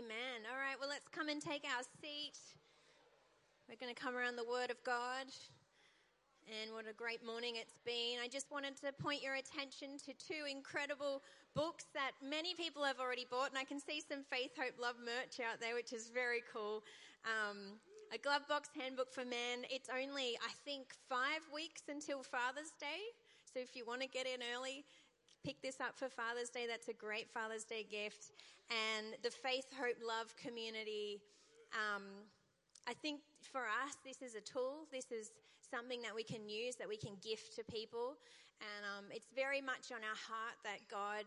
Amen. All right, well, let's come and take our seat. We're going to come around the Word of God. And what a great morning it's been. I just wanted to point your attention to two incredible books that many people have already bought. And I can see some Faith, Hope, Love merch out there, which is very cool. Um, a glove box handbook for men. It's only, I think, five weeks until Father's Day. So if you want to get in early, pick this up for Father's Day. That's a great Father's Day gift. And the Faith, Hope, Love community. Um, I think for us, this is a tool. This is something that we can use, that we can gift to people. And um, it's very much on our heart that God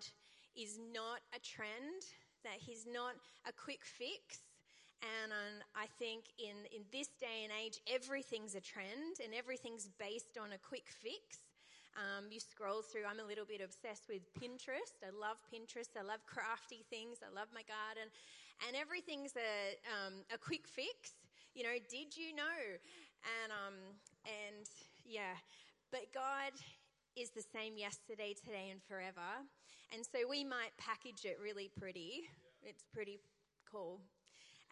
is not a trend, that He's not a quick fix. And um, I think in, in this day and age, everything's a trend and everything's based on a quick fix. Um, you scroll through, I'm a little bit obsessed with Pinterest. I love Pinterest. I love crafty things. I love my garden. And everything's a, um, a quick fix. You know, did you know? And, um, and yeah, but God is the same yesterday, today, and forever. And so we might package it really pretty. It's pretty cool.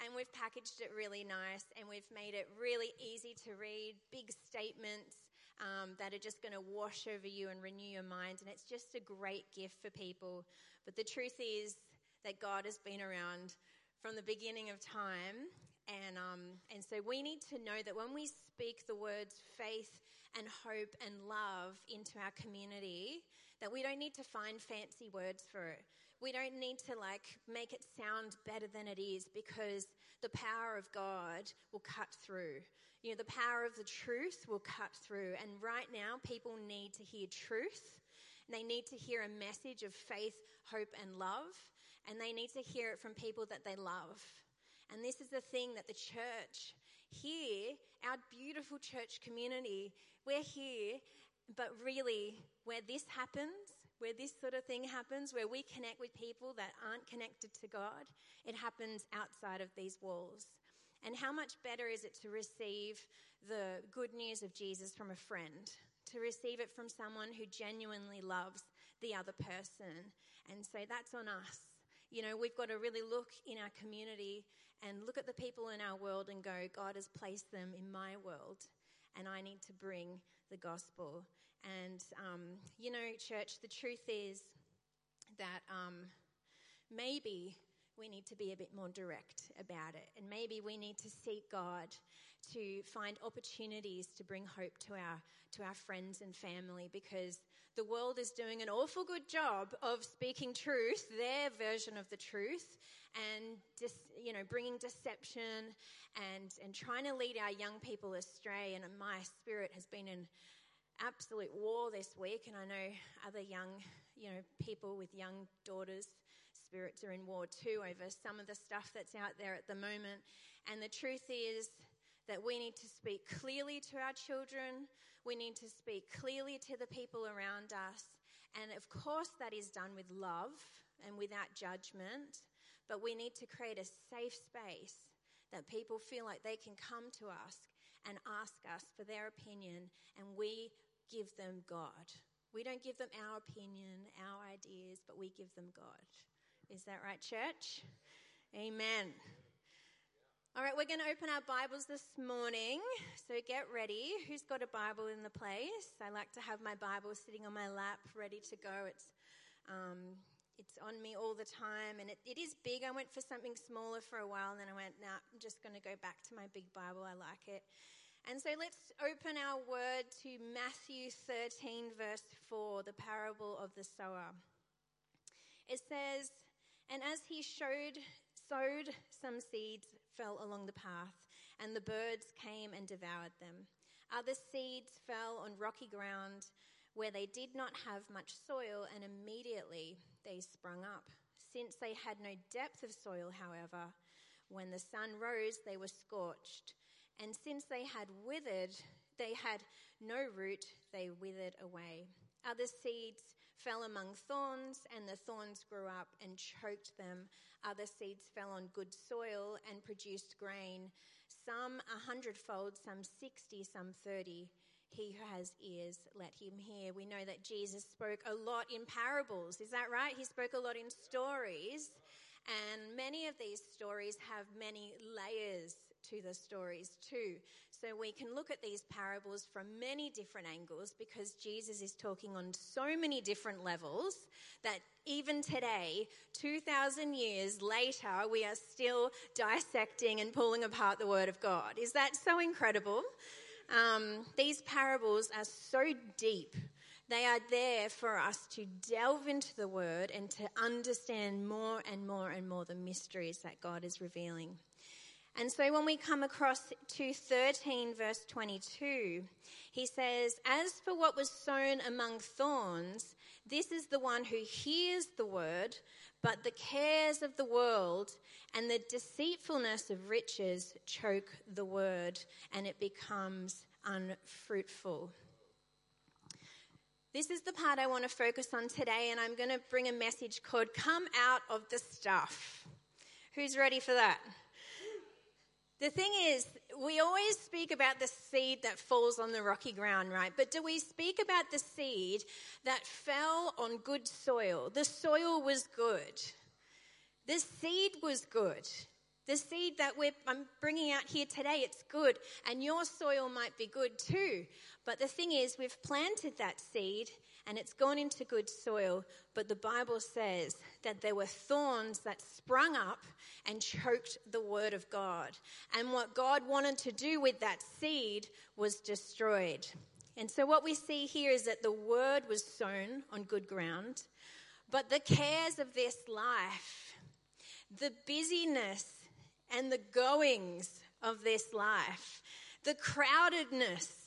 And we've packaged it really nice and we've made it really easy to read, big statements um, that are just going to wash over you and renew your mind. And it's just a great gift for people. But the truth is that God has been around from the beginning of time. And, um, and so we need to know that when we speak the words faith and hope and love into our community, that we don't need to find fancy words for it. We don't need to like make it sound better than it is because the power of God will cut through. You know, the power of the truth will cut through. And right now, people need to hear truth. And they need to hear a message of faith, hope, and love. And they need to hear it from people that they love. And this is the thing that the church here, our beautiful church community, we're here, but really, where this happens, where this sort of thing happens, where we connect with people that aren't connected to God, it happens outside of these walls. And how much better is it to receive the good news of Jesus from a friend, to receive it from someone who genuinely loves the other person? And so that's on us. You know, we've got to really look in our community and look at the people in our world and go, God has placed them in my world, and I need to bring the gospel. And, um, you know, church, the truth is that um, maybe we need to be a bit more direct about it. And maybe we need to seek God to find opportunities to bring hope to our, to our friends and family because the world is doing an awful good job of speaking truth, their version of the truth, and dis, you know, bringing deception and, and trying to lead our young people astray. And my spirit has been in absolute war this week, and I know other young, you know, people with young daughters spirits are in war too over some of the stuff that's out there at the moment. And the truth is that we need to speak clearly to our children. We need to speak clearly to the people around us. And of course, that is done with love and without judgment. But we need to create a safe space that people feel like they can come to us and ask us for their opinion, and we give them God. We don't give them our opinion, our ideas, but we give them God. Is that right, church? Amen. All right, we're going to open our Bibles this morning. So get ready. Who's got a Bible in the place? I like to have my Bible sitting on my lap, ready to go. It's um, it's on me all the time, and it, it is big. I went for something smaller for a while, and then I went, nah, I'm just going to go back to my big Bible. I like it. And so let's open our word to Matthew 13, verse 4, the parable of the sower. It says, and as he showed, sowed, some seeds fell along the path, and the birds came and devoured them. Other seeds fell on rocky ground where they did not have much soil, and immediately they sprung up. Since they had no depth of soil, however, when the sun rose, they were scorched. And since they had withered, they had no root, they withered away. Other seeds fell among thorns, and the thorns grew up and choked them. Other seeds fell on good soil and produced grain, some a hundredfold, some sixty, some thirty. He who has ears, let him hear. We know that Jesus spoke a lot in parables. Is that right? He spoke a lot in stories. And many of these stories have many layers to the stories too. So we can look at these parables from many different angles because Jesus is talking on so many different levels that even today, 2,000 years later, we are still dissecting and pulling apart the Word of God. Is that so incredible? Um, these parables are so deep. They are there for us to delve into the Word and to understand more and more and more the mysteries that God is revealing. And so when we come across to 13 verse 22, he says, As for what was sown among thorns, this is the one who hears the word, but the cares of the world and the deceitfulness of riches choke the word, and it becomes unfruitful. This is the part I want to focus on today, and I'm going to bring a message called Come Out of the Stuff. Who's ready for that? The thing is, we always speak about the seed that falls on the rocky ground, right? But do we speak about the seed that fell on good soil? The soil was good. The seed was good. The seed that I'm bringing out here today, it's good. And your soil might be good too. But the thing is, we've planted that seed and it's gone into good soil. But the Bible says that there were thorns that sprung up and choked the word of God. And what God wanted to do with that seed was destroyed. And so what we see here is that the word was sown on good ground, but the cares of this life, the busyness and the goings of this life, the crowdedness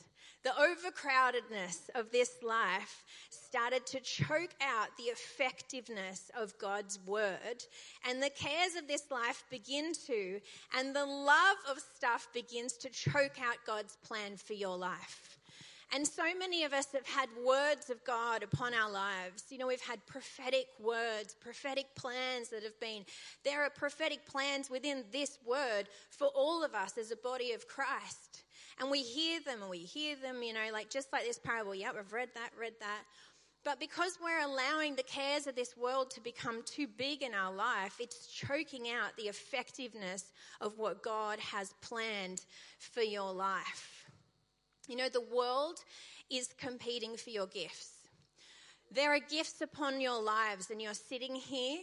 the overcrowdedness of this life started to choke out the effectiveness of God's word, and the cares of this life begin to, and the love of stuff begins to choke out God's plan for your life. And so many of us have had words of God upon our lives. You know, we've had prophetic words, prophetic plans that have been. There are prophetic plans within this word for all of us as a body of Christ. And we hear them and we hear them, you know, like just like this parable. Yep, I've read that, read that. But because we're allowing the cares of this world to become too big in our life, it's choking out the effectiveness of what God has planned for your life. You know, the world is competing for your gifts. There are gifts upon your lives, and you're sitting here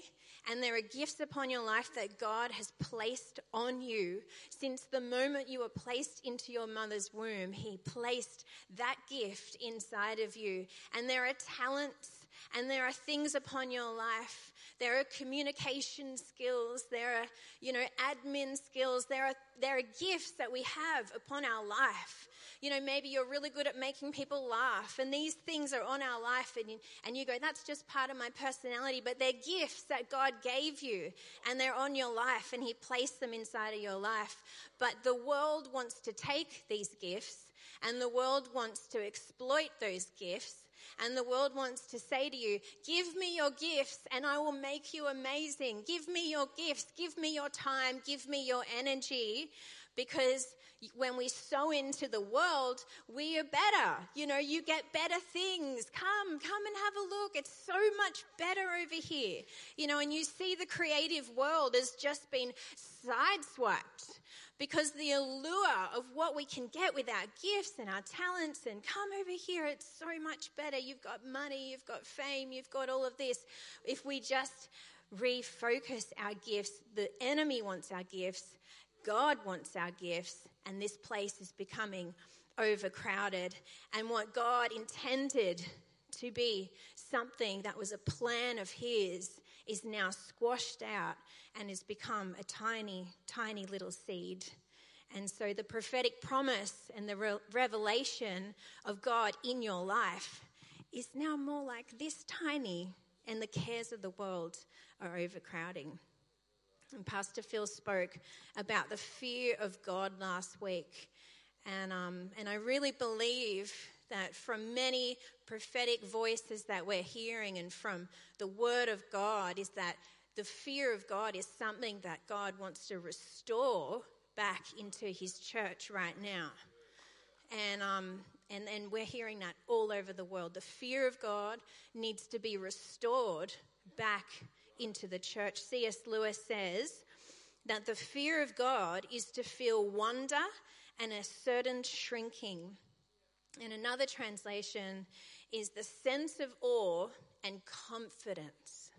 and there are gifts upon your life that God has placed on you. Since the moment you were placed into your mother's womb, He placed that gift inside of you. And there are talents and there are things upon your life. There are communication skills. There are, you know, admin skills. There are, there are gifts that we have upon our life you know, maybe you're really good at making people laugh, and these things are on our life, and you, and you go, that's just part of my personality, but they're gifts that God gave you, and they're on your life, and He placed them inside of your life. But the world wants to take these gifts, and the world wants to exploit those gifts. And the world wants to say to you, Give me your gifts and I will make you amazing. Give me your gifts. Give me your time. Give me your energy. Because when we sow into the world, we are better. You know, you get better things. Come, come and have a look. It's so much better over here. You know, and you see the creative world has just been sideswiped because the allure of what we can get with our gifts and our talents and come over here, it's so much better. You've got money, you've got fame, you've got all of this. If we just refocus our gifts, the enemy wants our gifts, God wants our gifts, and this place is becoming overcrowded. And what God intended to be something that was a plan of His is now squashed out and has become a tiny, tiny little seed. And so the prophetic promise and the re- revelation of God in your life is now more like this tiny, and the cares of the world are overcrowding. And Pastor Phil spoke about the fear of God last week. And, um, and I really believe that from many prophetic voices that we're hearing and from the Word of God, is that the fear of God is something that God wants to restore back into His church right now. And, um, and, and we're hearing that all over the world. The fear of God needs to be restored back into the church. C.S. Lewis says that the fear of God is to feel wonder and a certain shrinking. And another translation is the sense of awe and confidence.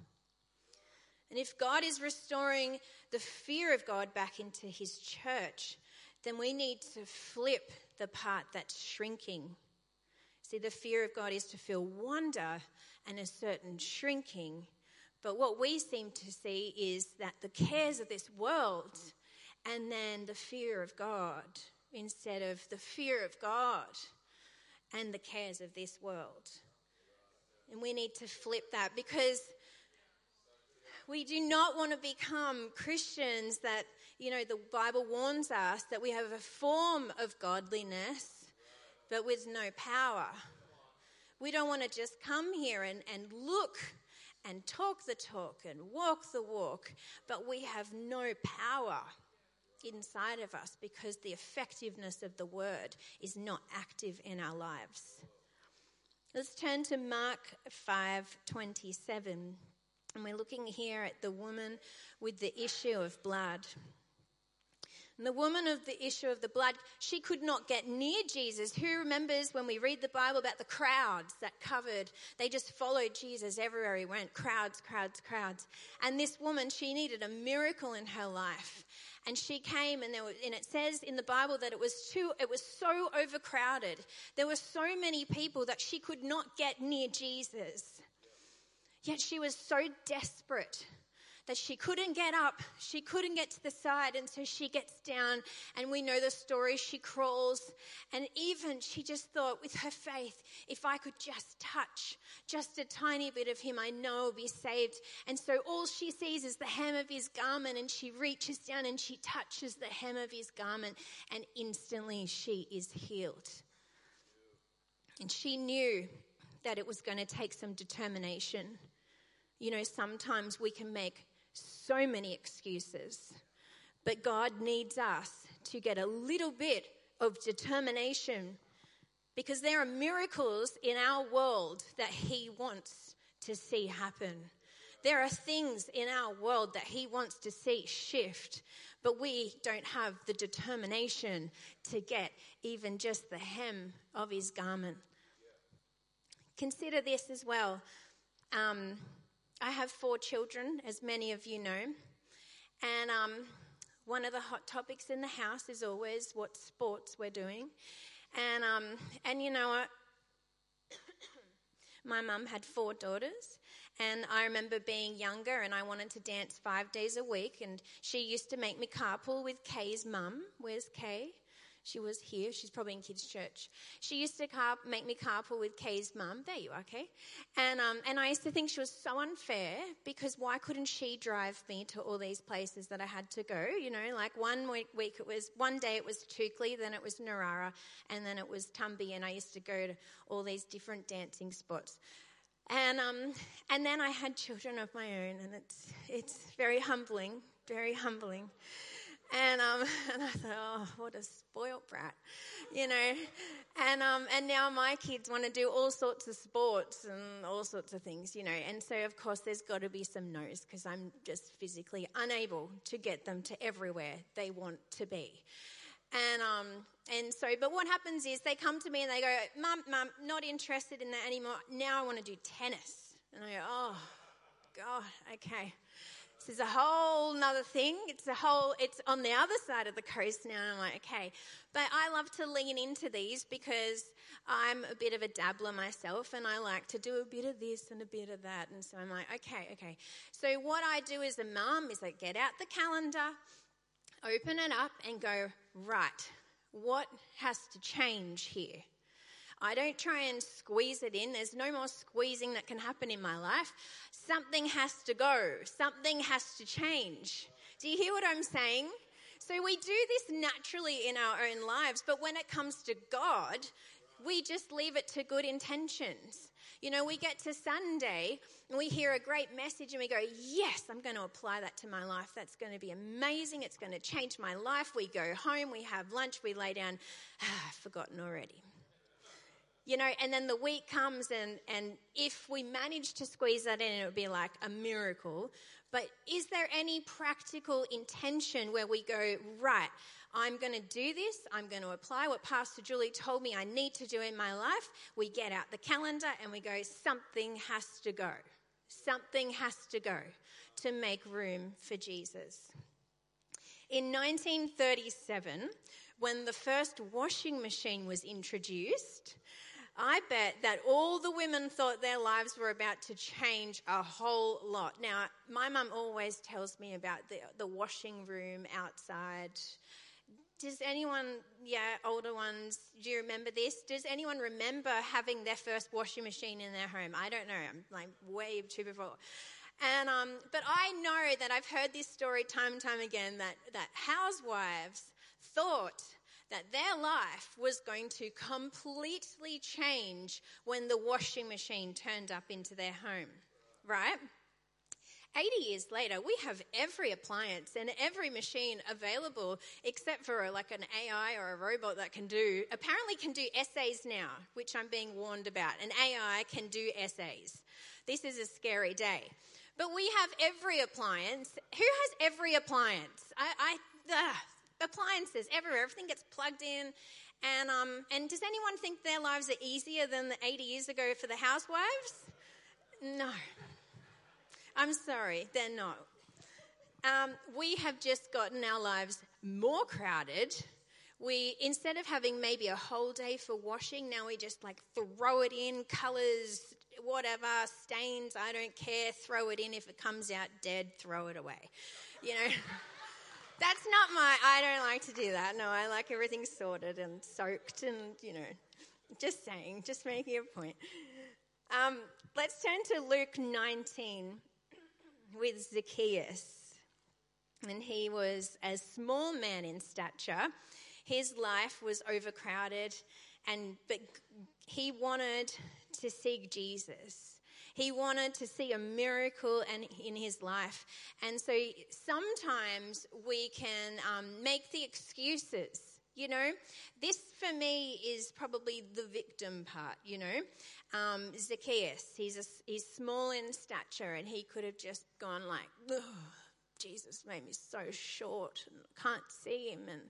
And if God is restoring the fear of God back into his church, then we need to flip the part that's shrinking. See, the fear of God is to feel wonder and a certain shrinking. But what we seem to see is that the cares of this world and then the fear of God instead of the fear of God and the cares of this world. And we need to flip that because we do not want to become Christians that, you know, the Bible warns us that we have a form of godliness, but with no power. We don't want to just come here and, and look and talk the talk and walk the walk, but we have no power inside of us because the effectiveness of the word is not active in our lives. Let's turn to Mark 5:27. And we're looking here at the woman with the issue of blood. And the woman of the issue of the blood, she could not get near Jesus. Who remembers when we read the Bible about the crowds that covered? They just followed Jesus everywhere he went. Crowds, crowds, crowds. And this woman, she needed a miracle in her life. And she came, and, there was, and it says in the Bible that it was too, it was so overcrowded. There were so many people that she could not get near Jesus. Yet she was so desperate that she couldn't get up, she couldn't get to the side, and so she gets down, and we know the story. She crawls, and even she just thought, with her faith, if I could just touch just a tiny bit of him, I know I'll be saved. And so all she sees is the hem of his garment, and she reaches down and she touches the hem of his garment, and instantly she is healed. And she knew that it was going to take some determination. You know, sometimes we can make so many excuses. But God needs us to get a little bit of determination because there are miracles in our world that He wants to see happen. There are things in our world that He wants to see shift, but we don't have the determination to get even just the hem of His garment. Consider this as well. Um, I have four children, as many of you know, and um, one of the hot topics in the house is always what sports we're doing. And, um, and you know what? My mum had four daughters, and I remember being younger and I wanted to dance five days a week. And she used to make me carpool with Kay's mum. Where's Kay? She was here. She's probably in kids' church. She used to car- make me carpool with Kay's mum. There you are, Kay. And, um, and I used to think she was so unfair because why couldn't she drive me to all these places that I had to go? You know, like one week, week it was, one day it was Toukley, then it was Narara, and then it was Tumbi, and I used to go to all these different dancing spots. And, um, and then I had children of my own, and it's, it's very humbling, very humbling. And, um, and I thought, oh, what a spoilt brat, you know. And, um, and now my kids want to do all sorts of sports and all sorts of things, you know. And so, of course, there's got to be some no's because I'm just physically unable to get them to everywhere they want to be. And, um, and so, but what happens is they come to me and they go, Mum, Mum, not interested in that anymore. Now I want to do tennis. And I go, oh, God, okay. This is a whole nother thing. It's a whole, it's on the other side of the coast now. And I'm like, okay. But I love to lean into these because I'm a bit of a dabbler myself and I like to do a bit of this and a bit of that. And so I'm like, okay, okay. So what I do as a mum is I get out the calendar, open it up and go, right, what has to change here? I don't try and squeeze it in. There's no more squeezing that can happen in my life. Something has to go, something has to change. Do you hear what I'm saying? So we do this naturally in our own lives, but when it comes to God, we just leave it to good intentions. You know, we get to Sunday and we hear a great message and we go, Yes, I'm going to apply that to my life. That's going to be amazing. It's going to change my life. We go home, we have lunch, we lay down. Ah, I've forgotten already. You know, and then the week comes, and, and if we manage to squeeze that in, it would be like a miracle. But is there any practical intention where we go, right, I'm going to do this, I'm going to apply what Pastor Jillie told me I need to do in my life? We get out the calendar and we go, something has to go. Something has to go to make room for Jesus. In 1937, when the first washing machine was introduced, I bet that all the women thought their lives were about to change a whole lot. Now, my mum always tells me about the, the washing room outside. Does anyone, yeah, older ones, do you remember this? Does anyone remember having their first washing machine in their home? I don't know. I'm like way too before. And um, but I know that I've heard this story time and time again that that housewives thought that their life was going to completely change when the washing machine turned up into their home, right? 80 years later, we have every appliance and every machine available except for like an AI or a robot that can do, apparently can do essays now, which I'm being warned about. An AI can do essays. This is a scary day. But we have every appliance. Who has every appliance? I, I appliances everywhere. Everything gets plugged in. And, um, and does anyone think their lives are easier than the 80 years ago for the housewives? No. I'm sorry, they're not. Um, we have just gotten our lives more crowded. We, instead of having maybe a whole day for washing, now we just like throw it in, colors, whatever, stains, I don't care, throw it in. If it comes out dead, throw it away. You know? That's not my, I don't like to do that. No, I like everything sorted and soaked and, you know, just saying, just making a point. Um, let's turn to Luke 19 with Zacchaeus. And he was a small man in stature. His life was overcrowded, and but he wanted to seek Jesus. He wanted to see a miracle and, in his life. And so sometimes we can um, make the excuses. You know, this for me is probably the victim part, you know. Um, Zacchaeus, he's, a, he's small in stature and he could have just gone like, Jesus made me so short and can't see him and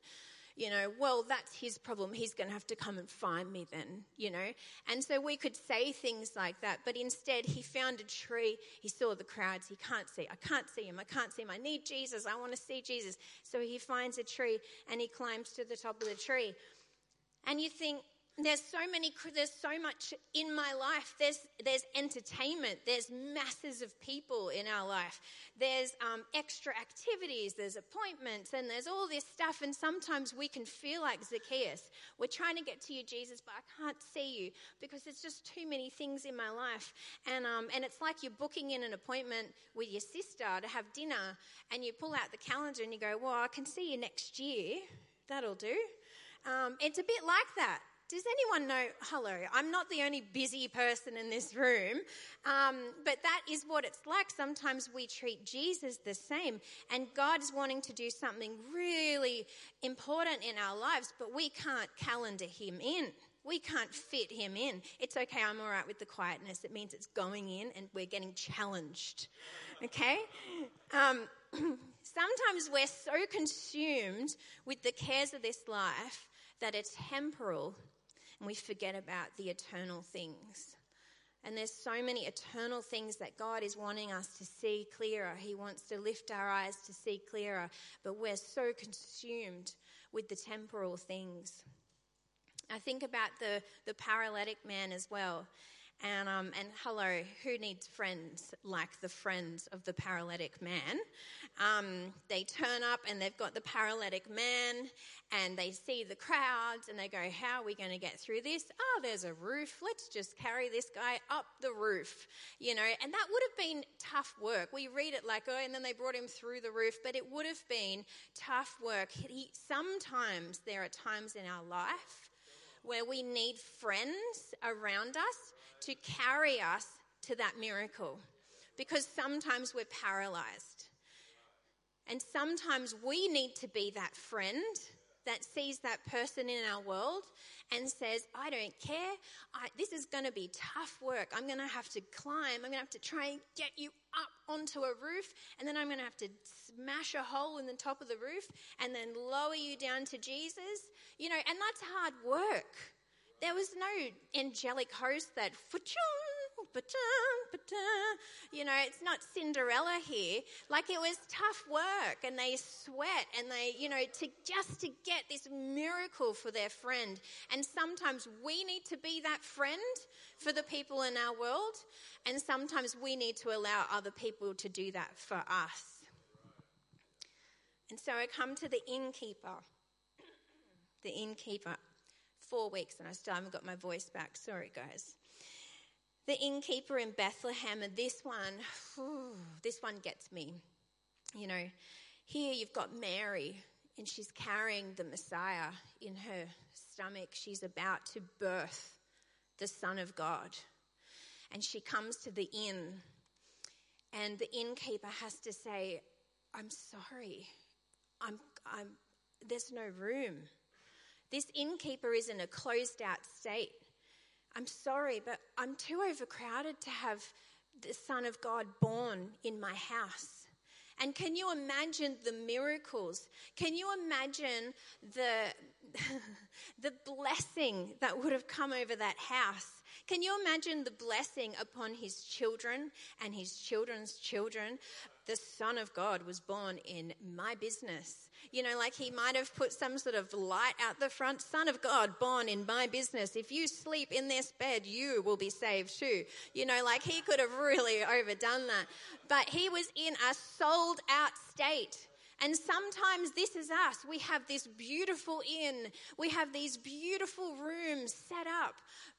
you know, well, that's his problem. He's going to have to come and find me then, you know. And so we could say things like that, but instead he found a tree. He saw the crowds. He can't see. I can't see him. I can't see him. I need Jesus. I want to see Jesus. So he finds a tree and he climbs to the top of the tree. And you think, there's so many there's so much in my life. There's there's entertainment. There's masses of people in our life. There's um, extra activities. There's appointments and there's all this stuff. And sometimes we can feel like zacchaeus. We're trying to get to you jesus but i can't see you because there's just too many things in my life. And um, and it's like you're booking in an appointment with your sister to have dinner and you pull out the calendar and you go well i can see you next year. That'll do. Um, it's a bit like that does anyone know? Hello, I'm not the only busy person in this room, um, but that is what it's like. Sometimes we treat Jesus the same, and God's wanting to do something really important in our lives, but we can't calendar Him in. We can't fit Him in. It's okay, I'm all right with the quietness. It means it's going in and we're getting challenged. Okay? Um, sometimes we're so consumed with the cares of this life that it's temporal and we forget about the eternal things. And there's so many eternal things that God is wanting us to see clearer. He wants to lift our eyes to see clearer, but we're so consumed with the temporal things. I think about the, the paralytic man as well. And, um, and hello, who needs friends like the friends of the paralytic man? Um, they turn up and they've got the paralytic man and they see the crowds and they go, How are we going to get through this? Oh, there's a roof. Let's just carry this guy up the roof, you know. And that would have been tough work. We read it like, Oh, and then they brought him through the roof, but it would have been tough work. He, sometimes there are times in our life where we need friends around us to carry us to that miracle because sometimes we're paralyzed. And sometimes we need to be that friend that sees that person in our world and says, I don't care. I, this is going to be tough work. I'm going to have to climb. I'm going to have to try and get you up onto a roof. And then I'm going to have to smash a hole in the top of the roof and then lower you down to Jesus. You know, and that's hard work. There was no angelic host that, you know, it's not Cinderella here. Like it was tough work and they sweat and they, you know, to just to get this miracle for their friend. And sometimes we need to be that friend for the people in our world. And sometimes we need to allow other people to do that for us. And so I come to the innkeeper. The innkeeper. Four weeks and I still haven't got my voice back. Sorry, guys the innkeeper in Bethlehem, and this one, this one gets me. You know, here you've got Mary, and she's carrying the Messiah in her stomach. She's about to birth the Son of God. And she comes to the inn, and the innkeeper has to say, I'm sorry. I'm, I'm, there's no room. This innkeeper is in a closed out state. I'm sorry, but I'm too overcrowded to have the Son of God born in my house. And can you imagine the miracles? Can you imagine the, the blessing that would have come over that house? Can you imagine the blessing upon his children and his children's children? The Son of God was born in my business. You know, like he might have put some sort of light out the front. Son of God, born in my business. If you sleep in this bed, you will be saved too. You know, like he could have really overdone that. But he was in a sold out state. And sometimes this is us. We have this beautiful inn, we have these beautiful rooms set up,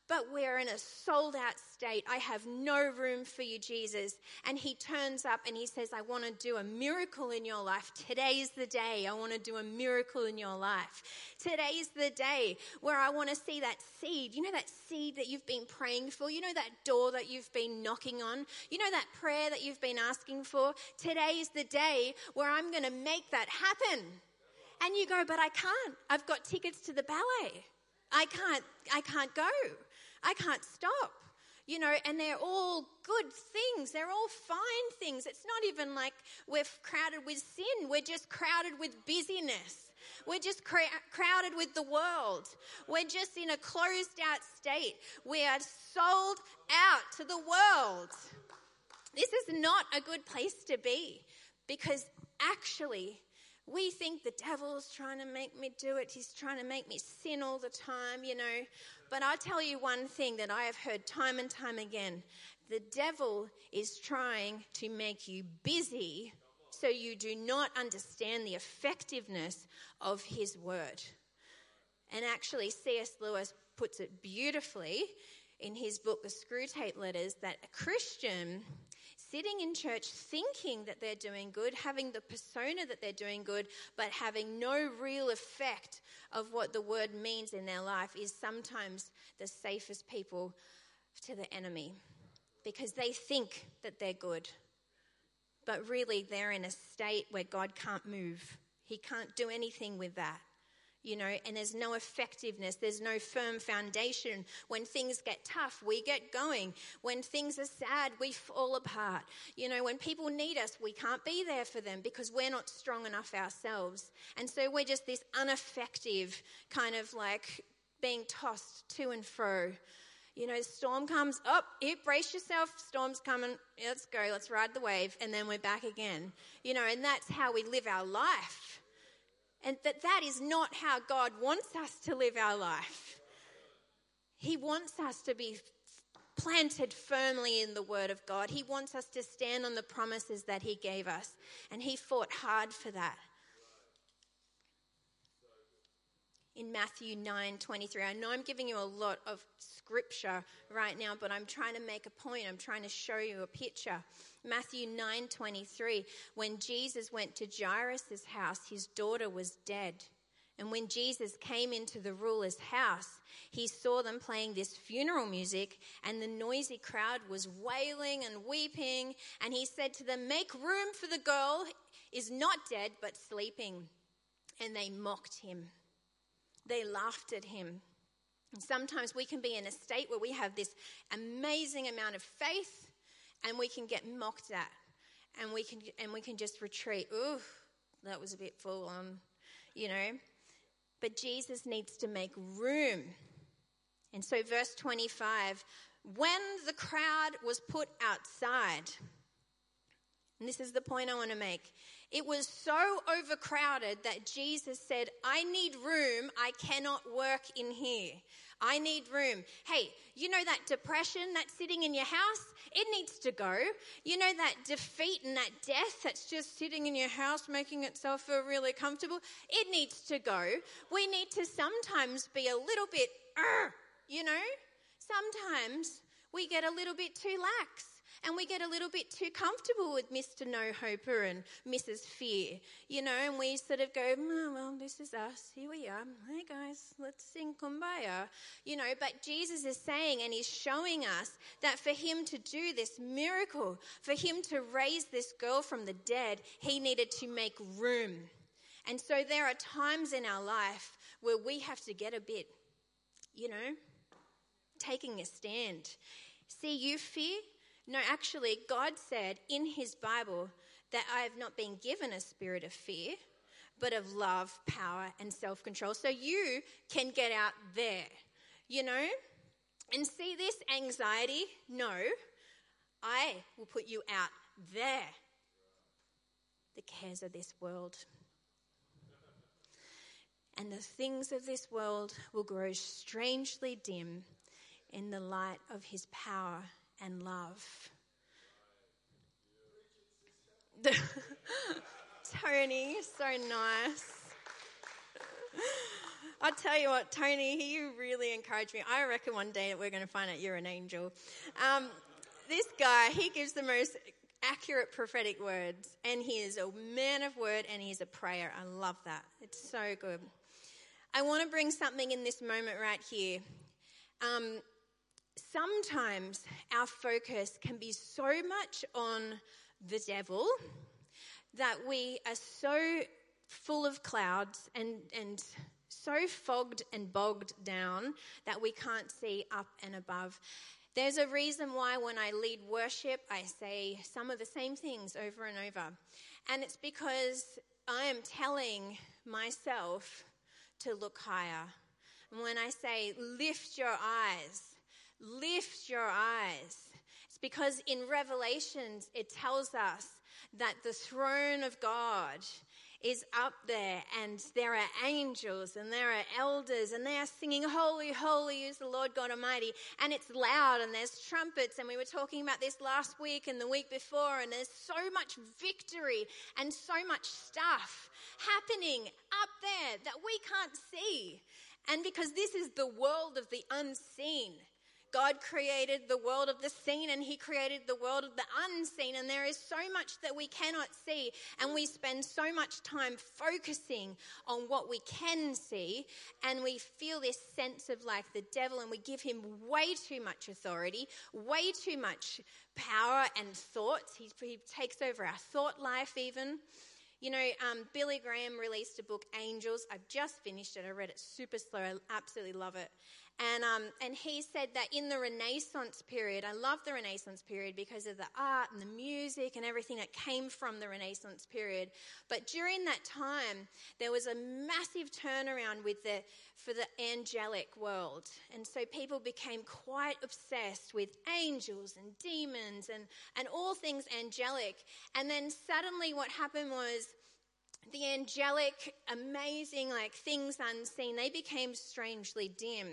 but we're in a sold out state. I have no room for you, Jesus. And he turns up and he says, I want to do a miracle in your life. Today's the day I want to do a miracle in your life. Today's the day where I want to see that seed. You know that seed that you've been praying for? You know that door that you've been knocking on? You know that prayer that you've been asking for? Today's the day where I'm going to make that happen. And you go, but I can't. I've got tickets to the ballet. I can't, I can't go. I can't stop. You know, and they're all good things. They're all fine things. It's not even like we're crowded with sin. We're just crowded with busyness. We're just cr- crowded with the world. We're just in a closed out state. We are sold out to the world. This is not a good place to be because actually, we think the devil's trying to make me do it. He's trying to make me sin all the time, you know. But I'll tell you one thing that I have heard time and time again the devil is trying to make you busy so you do not understand the effectiveness of his word. And actually, C.S. Lewis puts it beautifully in his book, The Screwtape Letters, that a Christian sitting in church thinking that they're doing good, having the persona that they're doing good, but having no real effect of what the word means in their life is sometimes the safest people to the enemy because they think that they're good. But really, they're in a state where God can't move. He can't do anything with that you know, and there's no effectiveness, there's no firm foundation. When things get tough, we get going. When things are sad, we fall apart. You know, when people need us, we can't be there for them because we're not strong enough ourselves. And so we're just this ineffective kind of like being tossed to and fro. You know, storm comes up, oh, it brace yourself, storm's coming, let's go, let's ride the wave, and then we're back again. You know, and that's how we live our life. And that that is not how God wants us to live our life. He wants us to be planted firmly in the Word of God. He wants us to stand on the promises that He gave us. And He fought hard for that. In Matthew 9 23, I know I'm giving you a lot of scripture right now, but I'm trying to make a point. I'm trying to show you a picture. Matthew 9:23, when Jesus went to Jairus' house, his daughter was dead. And when Jesus came into the ruler's house, he saw them playing this funeral music, and the noisy crowd was wailing and weeping. And he said to them, Make room for the girl is not dead, but sleeping. And they mocked him. They laughed at him. And sometimes we can be in a state where we have this amazing amount of faith and we can get mocked at and we can and we can just retreat. Ooh, that was a bit full on, you know. But Jesus needs to make room. And so verse 25, when the crowd was put outside, and this is the point I want to make. It was so overcrowded that Jesus said, I need room. I cannot work in here. I need room. Hey, you know that depression that's sitting in your house? It needs to go. You know that defeat and that death that's just sitting in your house making itself feel really comfortable? It needs to go. We need to sometimes be a little bit, you know? Sometimes we get a little bit too lax and we get a little bit too comfortable with Mr. No Hoper and Mrs. Fear, you know, and we sort of go, oh, well, this is us. Here we are. Hey, guys, let's sing Kumbaya, you know. But Jesus is saying and he's showing us that for him to do this miracle, for him to raise this girl from the dead, he needed to make room. And so there are times in our life where we have to get a bit, you know, taking a stand. See, you fear, no, actually, God said in His Bible that I have not been given a spirit of fear, but of love, power, and self control. So you can get out there, you know? And see this anxiety? No, I will put you out there. The cares of this world. And the things of this world will grow strangely dim in the light of his power and love. Tony, so nice. I tell you what, Tony, you really encouraged me. I reckon one day we're going to find out you're an angel. Um, this guy, he gives the most accurate prophetic words, and he is a man of word and he's a prayer. I love that. It's so good. I want to bring something in this moment right here. Um, sometimes our focus can be so much on the devil that we are so full of clouds and, and so fogged and bogged down that we can't see up and above. There's a reason why when I lead worship, I say some of the same things over and over. And it's because I am telling myself to look higher. And when I say lift your eyes, Lift your eyes. It's because in Revelations it tells us that the throne of God is up there and there are angels and there are elders and they are singing holy holy is the lord god almighty and it's loud and there's trumpets and we were talking about this last week and the week before and there's so much victory and so much stuff happening up there that we can't see and because this is the world of the unseen God created the world of the seen and He created the world of the unseen. And there is so much that we cannot see. And we spend so much time focusing on what we can see. And we feel this sense of like the devil, and we give him way too much authority, way too much power and thoughts. He, he takes over our thought life, even. You know, um, Billy Graham released a book, Angels. I've just finished it. I read it super slow. I absolutely love it. And, um, and he said that in the Renaissance period, I love the Renaissance period because of the art and the music and everything that came from the Renaissance period. But during that time, there was a massive turnaround with the, for the angelic world. And so people became quite obsessed with angels and demons and, and all things angelic. And then suddenly what happened was the angelic, amazing, like things unseen, they became strangely dim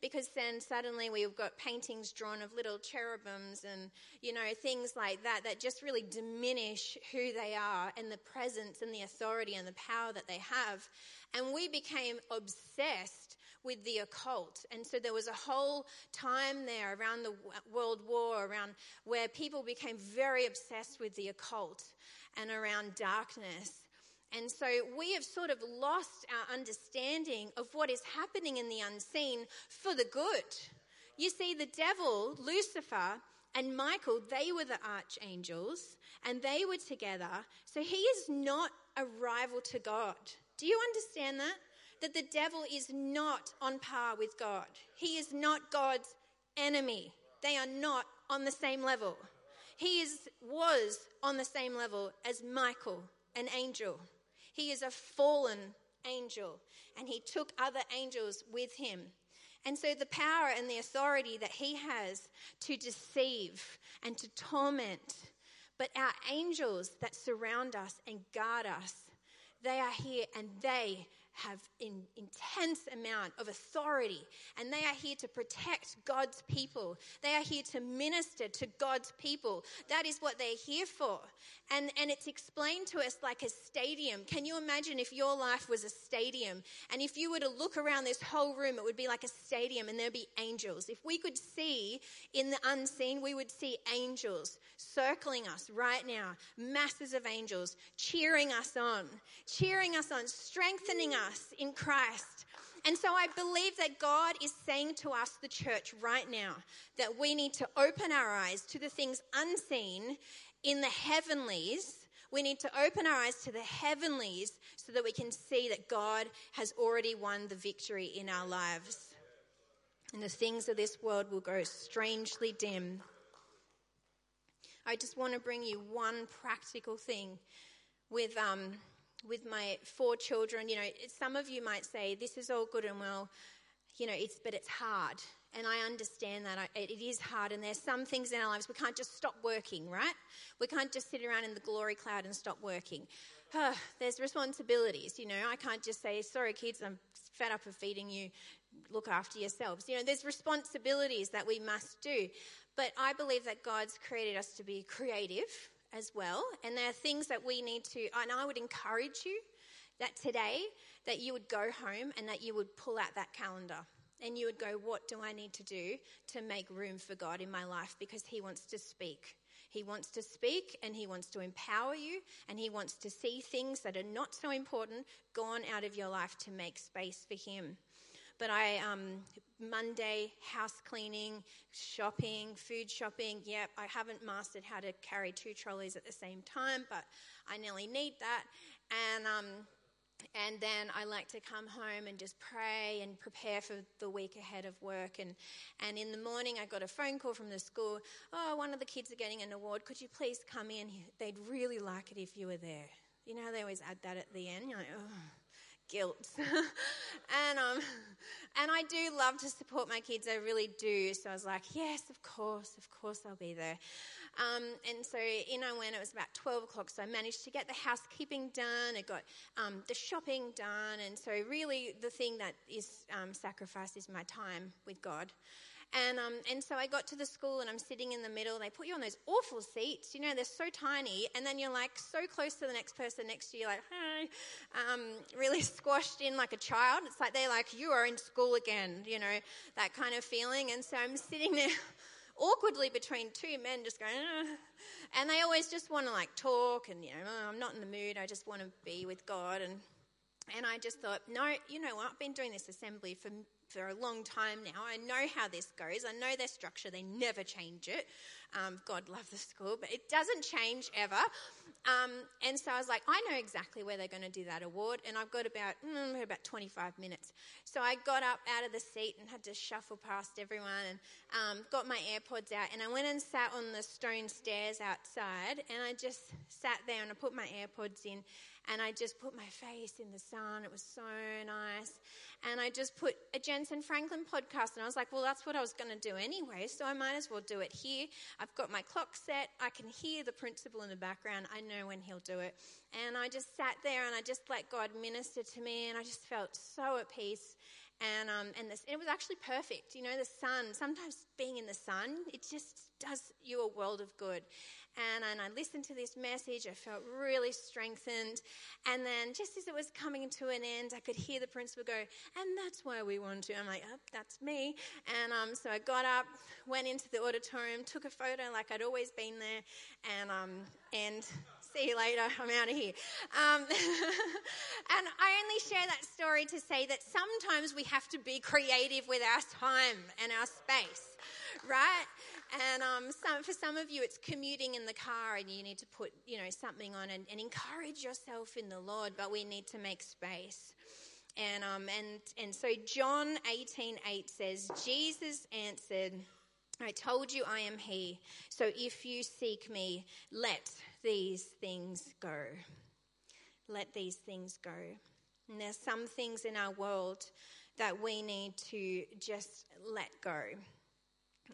because then suddenly we've got paintings drawn of little cherubims and, you know, things like that that just really diminish who they are and the presence and the authority and the power that they have. And we became obsessed with the occult. And so there was a whole time there around the World War, around where people became very obsessed with the occult and around darkness. And so we have sort of lost our understanding of what is happening in the unseen for the good. You see, the devil, Lucifer, and Michael, they were the archangels and they were together. So he is not a rival to God. Do you understand that? that the devil is not on par with God. He is not God's enemy. They are not on the same level. He is, was on the same level as Michael, an angel. He is a fallen angel, and he took other angels with him. And so, the power and the authority that he has to deceive and to torment, but our angels that surround us and guard us, they are here and they have an intense amount of authority and they are here to protect God's people. They are here to minister to God's people. That is what they're here for. And, and it's explained to us like a stadium. Can you imagine if your life was a stadium? And if you were to look around this whole room, it would be like a stadium and there'd be angels. If we could see in the unseen, we would see angels circling us right now, masses of angels cheering us on, cheering us on, strengthening us in Christ. And so I believe that God is saying to us, the church, right now, that we need to open our eyes to the things unseen in the heavenlies. We need to open our eyes to the heavenlies so that we can see that God has already won the victory in our lives. And the things of this world will grow strangely dim. I just want to bring you one practical thing with, um, with my four children. You know, some of you might say, this is all good and well, you know, it's, but it's hard. And I understand that it is hard, and there's some things in our lives we can't just stop working, right? We can't just sit around in the glory cloud and stop working. Uh, there's responsibilities, you know. I can't just say, sorry, kids, I'm fed up of feeding you, look after yourselves. You know, there's responsibilities that we must do. But I believe that God's created us to be creative as well, and there are things that we need to, and I would encourage you that today that you would go home and that you would pull out that calendar and you would go, What do I need to do to make room for God in my life? Because He wants to speak. He wants to speak and He wants to empower you and He wants to see things that are not so important gone out of your life to make space for Him. But I, um, Monday, house cleaning, shopping, food shopping. Yep, I haven't mastered how to carry two trolleys at the same time, but I nearly need that. And, um, and then I like to come home and just pray and prepare for the week ahead of work. And, and in the morning, I got a phone call from the school. Oh, one of the kids are getting an award. Could you please come in? They'd really like it if you were there. You know, they always add that at the end. You're like, oh guilt. and um, and I do love to support my kids. I really do. So I was like, yes, of course, of course, I'll be there. Um, and so in I went. It was about twelve o'clock. So I managed to get the housekeeping done. I got um, the shopping done. And so really, the thing that is um, sacrificed is my time with God. And, um, and so I got to the school and I'm sitting in the middle. And They put you on those awful seats. You know, they're so tiny. And then you're like so close to the next person next to you, like, hi, um, really squashed in like a child. It's like they're like, you are in school again, you know, that kind of feeling. And so I'm sitting there awkwardly between two men just going, and they always just want to like talk and, you know, I'm not in the mood. I just want to be with God. And, and I just thought, no, you know what? I've been doing this assembly for for a long time now. I know how this goes. I know their structure. They never change it. Um, God love the school, but it doesn't change ever. Um, and so I was like, I know exactly where they're going to do that award, and I've got about mm, about 25 minutes. So I got up out of the seat and had to shuffle past everyone, and um, got my AirPods out, and I went and sat on the stone stairs outside, and I just sat there and I put my AirPods in, and I just put my face in the sun. It was so nice. And I just put a Jentezen Franklin podcast, and I was like, well, that's what I was going to do anyway, so I might as well do it here. I've got my clock set. I can hear the principal in the background. I know when he'll do it. And I just sat there and I just let God minister to me, and I just felt so at peace and um, and this, it was actually perfect. You know, the sun. Sometimes being in the sun, it just does you a world of good and, and I listened to this message. I felt really strengthened. And then, just as it was coming to an end, I could hear the principal go, And that's why we want to. I'm like, oh, That's me. And um, so I got up, went into the auditorium, took a photo like I'd always been there, and, um, and see you later. I'm out of here. Um, and I only share that story to say that sometimes we have to be creative with our time and our space, right? And um, some, for some of you, it's commuting in the car and you need to put, you know, something on and, and encourage yourself in the Lord, but we need to make space. And, um, and, and so John 18 8 says, Jesus answered, I told you I am he. So if you seek me, let these things go. Let these things go. And there's some things in our world that we need to just let go.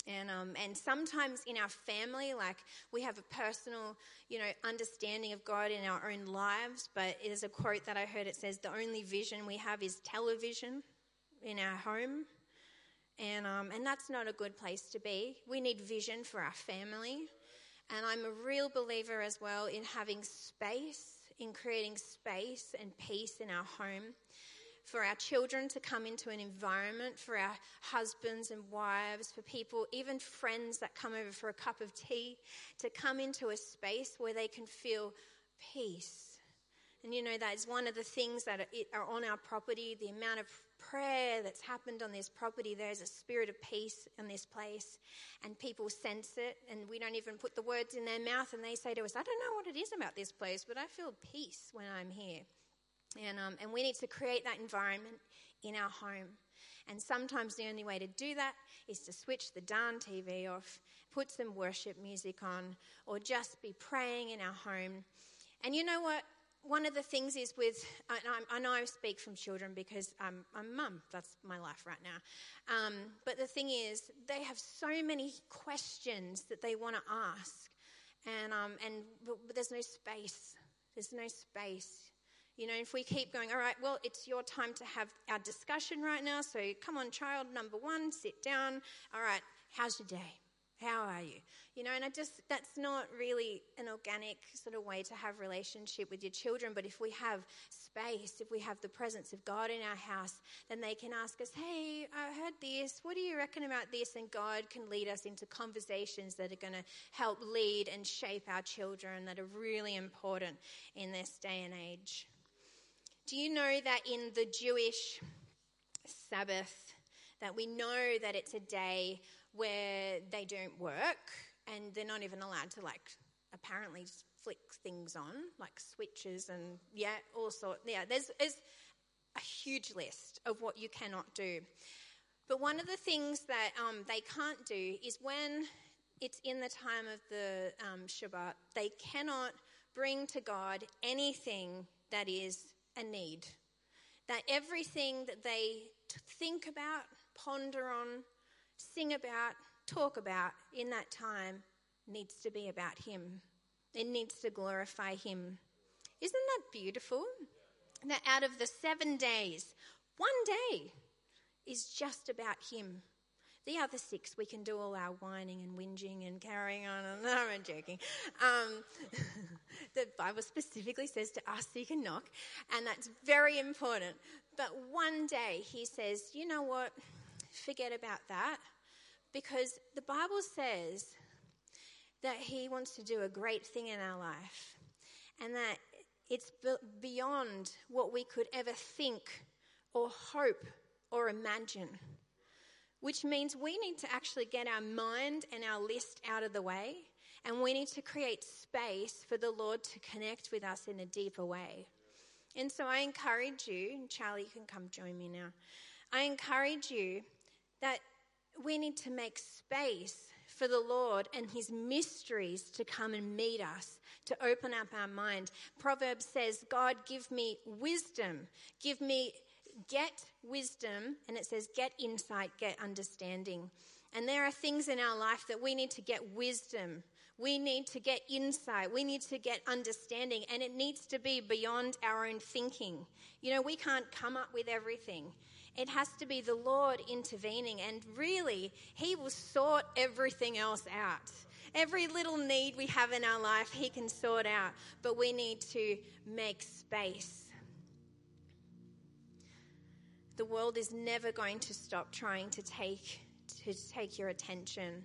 And, um, and sometimes in our family, like we have a personal, you know, understanding of God in our own lives. But there's a quote that I heard. It says, "The only vision we have is television in our home." And, um, and that's not a good place to be. We need vision for our family. And I'm a real believer as well in having space, in creating space and peace in our home. For our children to come into an environment, for our husbands and wives, for people, even friends that come over for a cup of tea, to come into a space where they can feel peace. And you know, that is one of the things that are on our property, the amount of prayer that's happened on this property, there's a spirit of peace in this place, and people sense it, and we don't even put the words in their mouth, and they say to us, I don't know what it is about this place, but I feel peace when I'm here. And, um, and we need to create that environment in our home. And sometimes the only way to do that is to switch the darn TV off, put some worship music on, or just be praying in our home. And you know what? One of the things is with, I, I know I speak from children because I'm, I'm mum, that's my life right now. Um, but the thing is, they have so many questions that they want to ask, and, um, and but there's no space. There's no space. You know, if we keep going, all right, well, it's your time to have our discussion right now, so come on, child number one, sit down. All right, how's your day? How are you? You know, and I just, that's not really an organic sort of way to have relationship with your children. But if we have space, if we have the presence of God in our house, then they can ask us, hey, I heard this. What do you reckon about this? And God can lead us into conversations that are going to help lead and shape our children that are really important in this day and age. Do you know that in the Jewish Sabbath, that we know that it's a day where they don't work and they're not even allowed to like apparently flick things on like switches and yeah all sorts yeah there's, there's a huge list of what you cannot do but one of the things that um, they can't do is when it's in the time of the um, Shabbat, they cannot bring to God anything that is a need. That everything that they think about, ponder on, sing about, talk about in that time needs to be about Him. It needs to glorify Him. Isn't that beautiful? That out of the seven days, one day is just about Him. The other six, we can do all our whining and whinging and carrying on. No, I'm joking. Um, the Bible specifically says to ask, seek, and knock, and that's very important. But one day, He says, you know what? Forget about that because the Bible says that He wants to do a great thing in our life and that it's beyond what we could ever think or hope or imagine. Which means we need to actually get our mind and our list out of the way, and we need to create space for the Lord to connect with us in a deeper way. And so I encourage you, Charlie, you can come join me now. I encourage you that we need to make space for the Lord and His mysteries to come and meet us, to open up our mind. Proverbs says, God, give me wisdom. Give me, get wisdom. And it says, get insight, get understanding. And there are things in our life that we need to get wisdom. We need to get insight. We need to get understanding. And it needs to be beyond our own thinking. You know, we can't come up with everything. It has to be the Lord intervening, and really, He will sort everything else out. Every little need we have in our life, He can sort out, but we need to make space. The world is never going to stop trying to take, to take your attention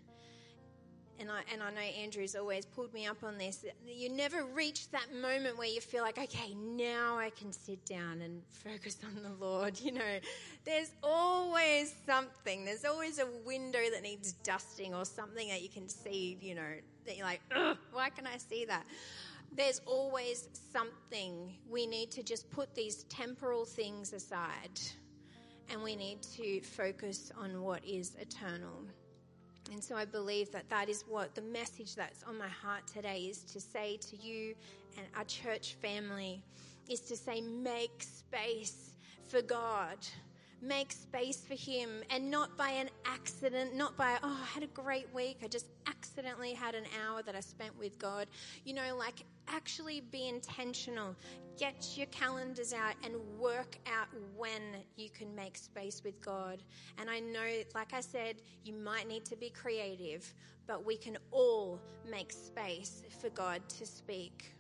and I, and I know Andrew's always pulled me up on this, you never reach that moment where you feel like, okay, now I can sit down and focus on the Lord. You know, there's always something, there's always a window that needs dusting or something that you can see, you know, that you're like, why can I see that? there's always something. We need to just put these temporal things aside and we need to focus on what is eternal. And so I believe that that is what the message that's on my heart today is to say to you and our church family is to say, make space for God make space for Him and not by an accident, not by, oh, I had a great week. I just accidentally had an hour that I spent with God. You know, like actually be intentional. Get your calendars out and work out when you can make space with God. And I know, like I said, you might need to be creative, but we can all make space for God to speak.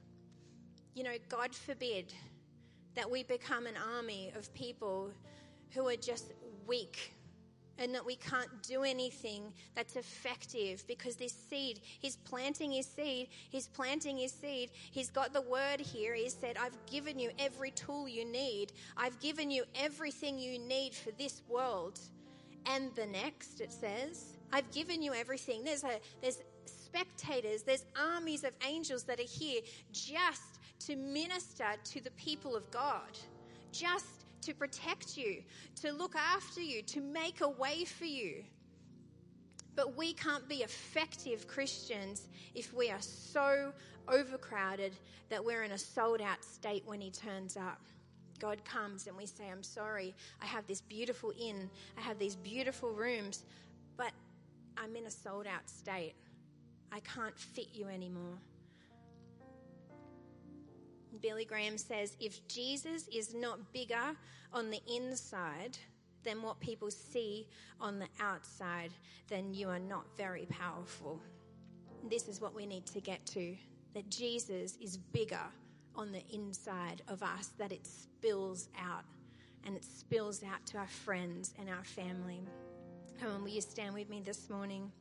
You know, God forbid that we become an army of people who are just weak and that we can't do anything that's effective because this seed, he's planting his seed, he's planting his seed, he's got the word here. He said, I've given you every tool you need, I've given you everything you need for this world. And the next, it says, I've given you everything. There's a there's spectators, there's armies of angels that are here just to minister to the people of God. Just to protect you, to look after you, to make a way for you. But we can't be effective Christians if we are so overcrowded that we're in a sold out state when He turns up. God comes and we say, I'm sorry, I have this beautiful inn, I have these beautiful rooms, but I'm in a sold out state. I can't fit you anymore. Billy Graham says if Jesus is not bigger on the inside than what people see on the outside, then you are not very powerful. This is what we need to get to that Jesus is bigger on the inside of us, that it spills out and it spills out to our friends and our family. Come on, will you stand with me this morning?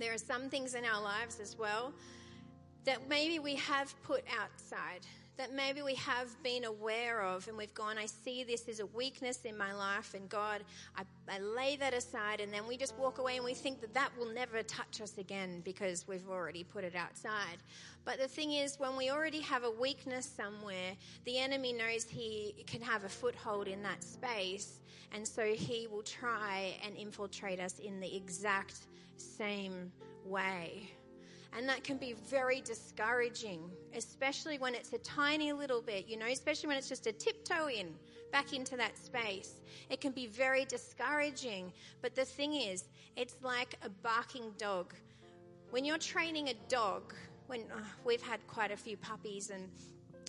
There are some things in our lives as well that maybe we have put outside, that maybe we have been aware of, and we've gone, I see this as a weakness in my life, and God, I, I lay that aside, and then we just walk away and we think that that will never touch us again because we've already put it outside. But the thing is, when we already have a weakness somewhere, the enemy knows he can have a foothold in that space, and so he will try and infiltrate us in the exact same way. And that can be very discouraging, especially when it's a tiny little bit, you know, especially when it's just a tiptoe in back into that space. It can be very discouraging. But the thing is, it's like a barking dog. When you're training a dog, when uh, we've had quite a few puppies, and,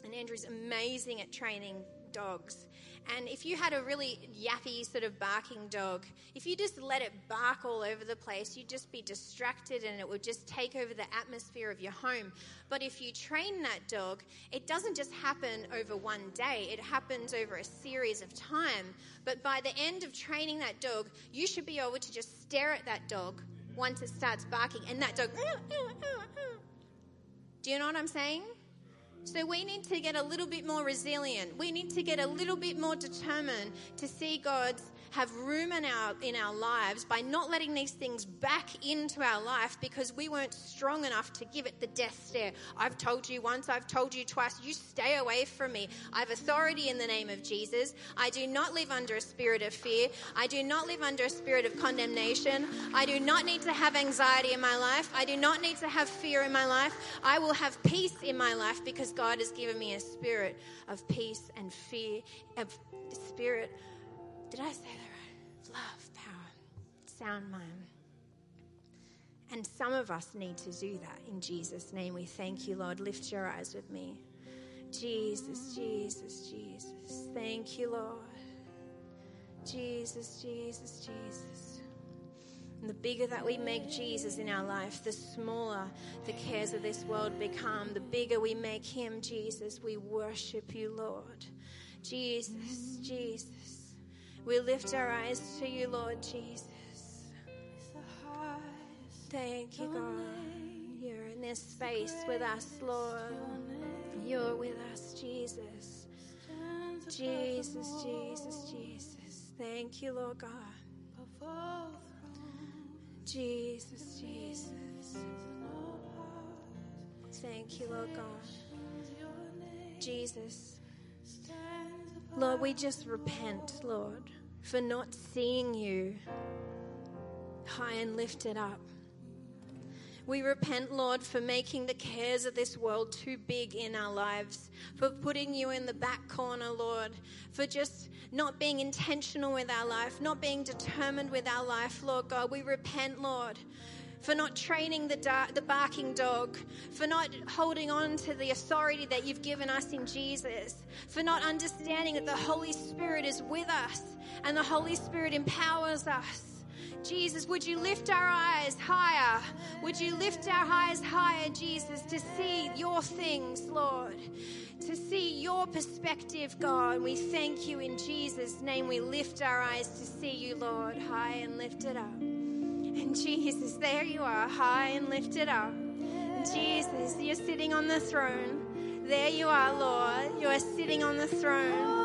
and Andrew's amazing at training dogs. And if you had a really yappy sort of barking dog, if you just let it bark all over the place, you'd just be distracted and it would just take over the atmosphere of your home. But if you train that dog, it doesn't just happen over one day, it happens over a series of time. But by the end of training that dog, you should be able to just stare at that dog once it starts barking and that dog. Do you know what I'm saying? So we need to get a little bit more resilient. We need to get a little bit more determined to see God's have room in our in our lives by not letting these things back into our life because we weren't strong enough to give it the death stare. I've told you once, I've told you twice, you stay away from me. I have authority in the name of Jesus. I do not live under a spirit of fear. I do not live under a spirit of condemnation. I do not need to have anxiety in my life. I do not need to have fear in my life. I will have peace in my life because God has given me a spirit of peace and fear, of spirit did I say that right? Love, power, sound mind. And some of us need to do that in Jesus' name. We thank you, Lord. Lift your eyes with me. Jesus, Jesus, Jesus. Thank you, Lord. Jesus, Jesus, Jesus. And the bigger that we make Jesus in our life, the smaller the cares of this world become. The bigger we make Him, Jesus, we worship you, Lord. Jesus, Jesus. We lift our eyes to you, Lord Jesus. Thank you, God. You're in this space with us, Lord. you're with us, Jesus. Jesus, Jesus, Jesus. Thank you, Lord God. Jesus, Jesus. Thank you, Lord God. Jesus. Lord, we just repent, Lord, for not seeing you high and lifted up. We repent, Lord, for making the cares of this world too big in our lives, for putting you in the back corner, Lord, for just not being intentional with our life, not being determined with our life, Lord God. We repent, Lord, for not training the, da- the barking dog, for not holding on to the authority that you've given us in Jesus, for not understanding that the Holy Spirit is with us and the Holy Spirit empowers us. Jesus, would you lift our eyes higher? Would you lift our eyes higher, Jesus, to see your things, Lord? To see your perspective, God. We thank you in Jesus' name. We lift our eyes to see you, Lord, high and lifted up. And Jesus, there you are, high and lifted up. Jesus, you're sitting on the throne. There you are, Lord. You are sitting on the throne.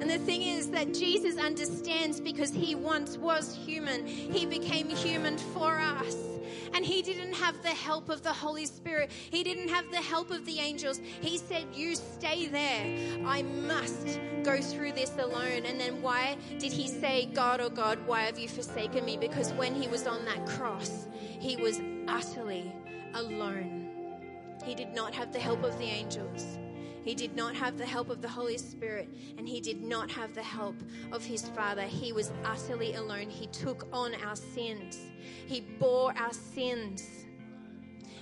And the thing is that Jesus understands because he once was human. He became human for us. And he didn't have the help of the Holy Spirit. He didn't have the help of the angels. He said, You stay there. I must go through this alone. And then why did he say, God, oh God, why have you forsaken me? Because when he was on that cross, he was utterly alone. He did not have the help of the angels. He did not have the help of the Holy Spirit, and he did not have the help of his Father. He was utterly alone. He took on our sins, he bore our sins.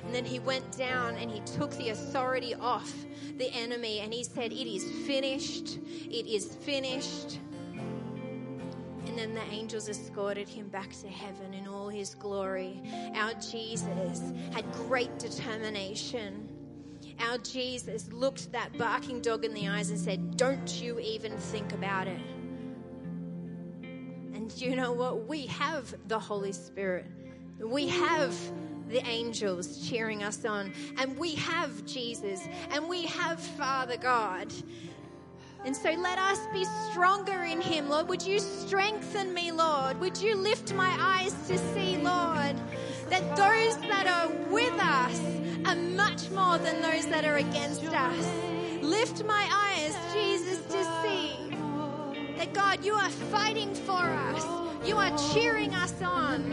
And then he went down and he took the authority off the enemy and he said, It is finished. It is finished. And then the angels escorted him back to heaven in all his glory. Our Jesus had great determination. Our Jesus looked that barking dog in the eyes and said, Don't you even think about it. And you know what? We have the Holy Spirit. We have the angels cheering us on. And we have Jesus. And we have Father God. And so let us be stronger in Him, Lord. Would you strengthen me, Lord? Would you lift my eyes to see, Lord, that those that are with us are much more than those that are against us? Lift my eyes, Jesus, to see that God, you are fighting for us. You are cheering us on.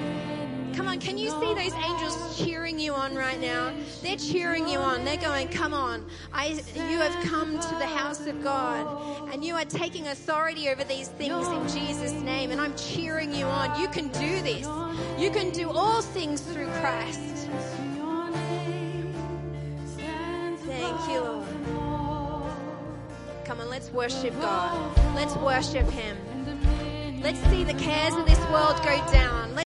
Come on, can you see those angels cheering you on right now? They're cheering you on. They're going, "Come on. I you have come to the house of God and you are taking authority over these things in Jesus name and I'm cheering you on. You can do this. You can do all things through Christ." Thank you, Lord. Come on, let's worship God. Let's worship him. Let's see the cares of this world go down. Let's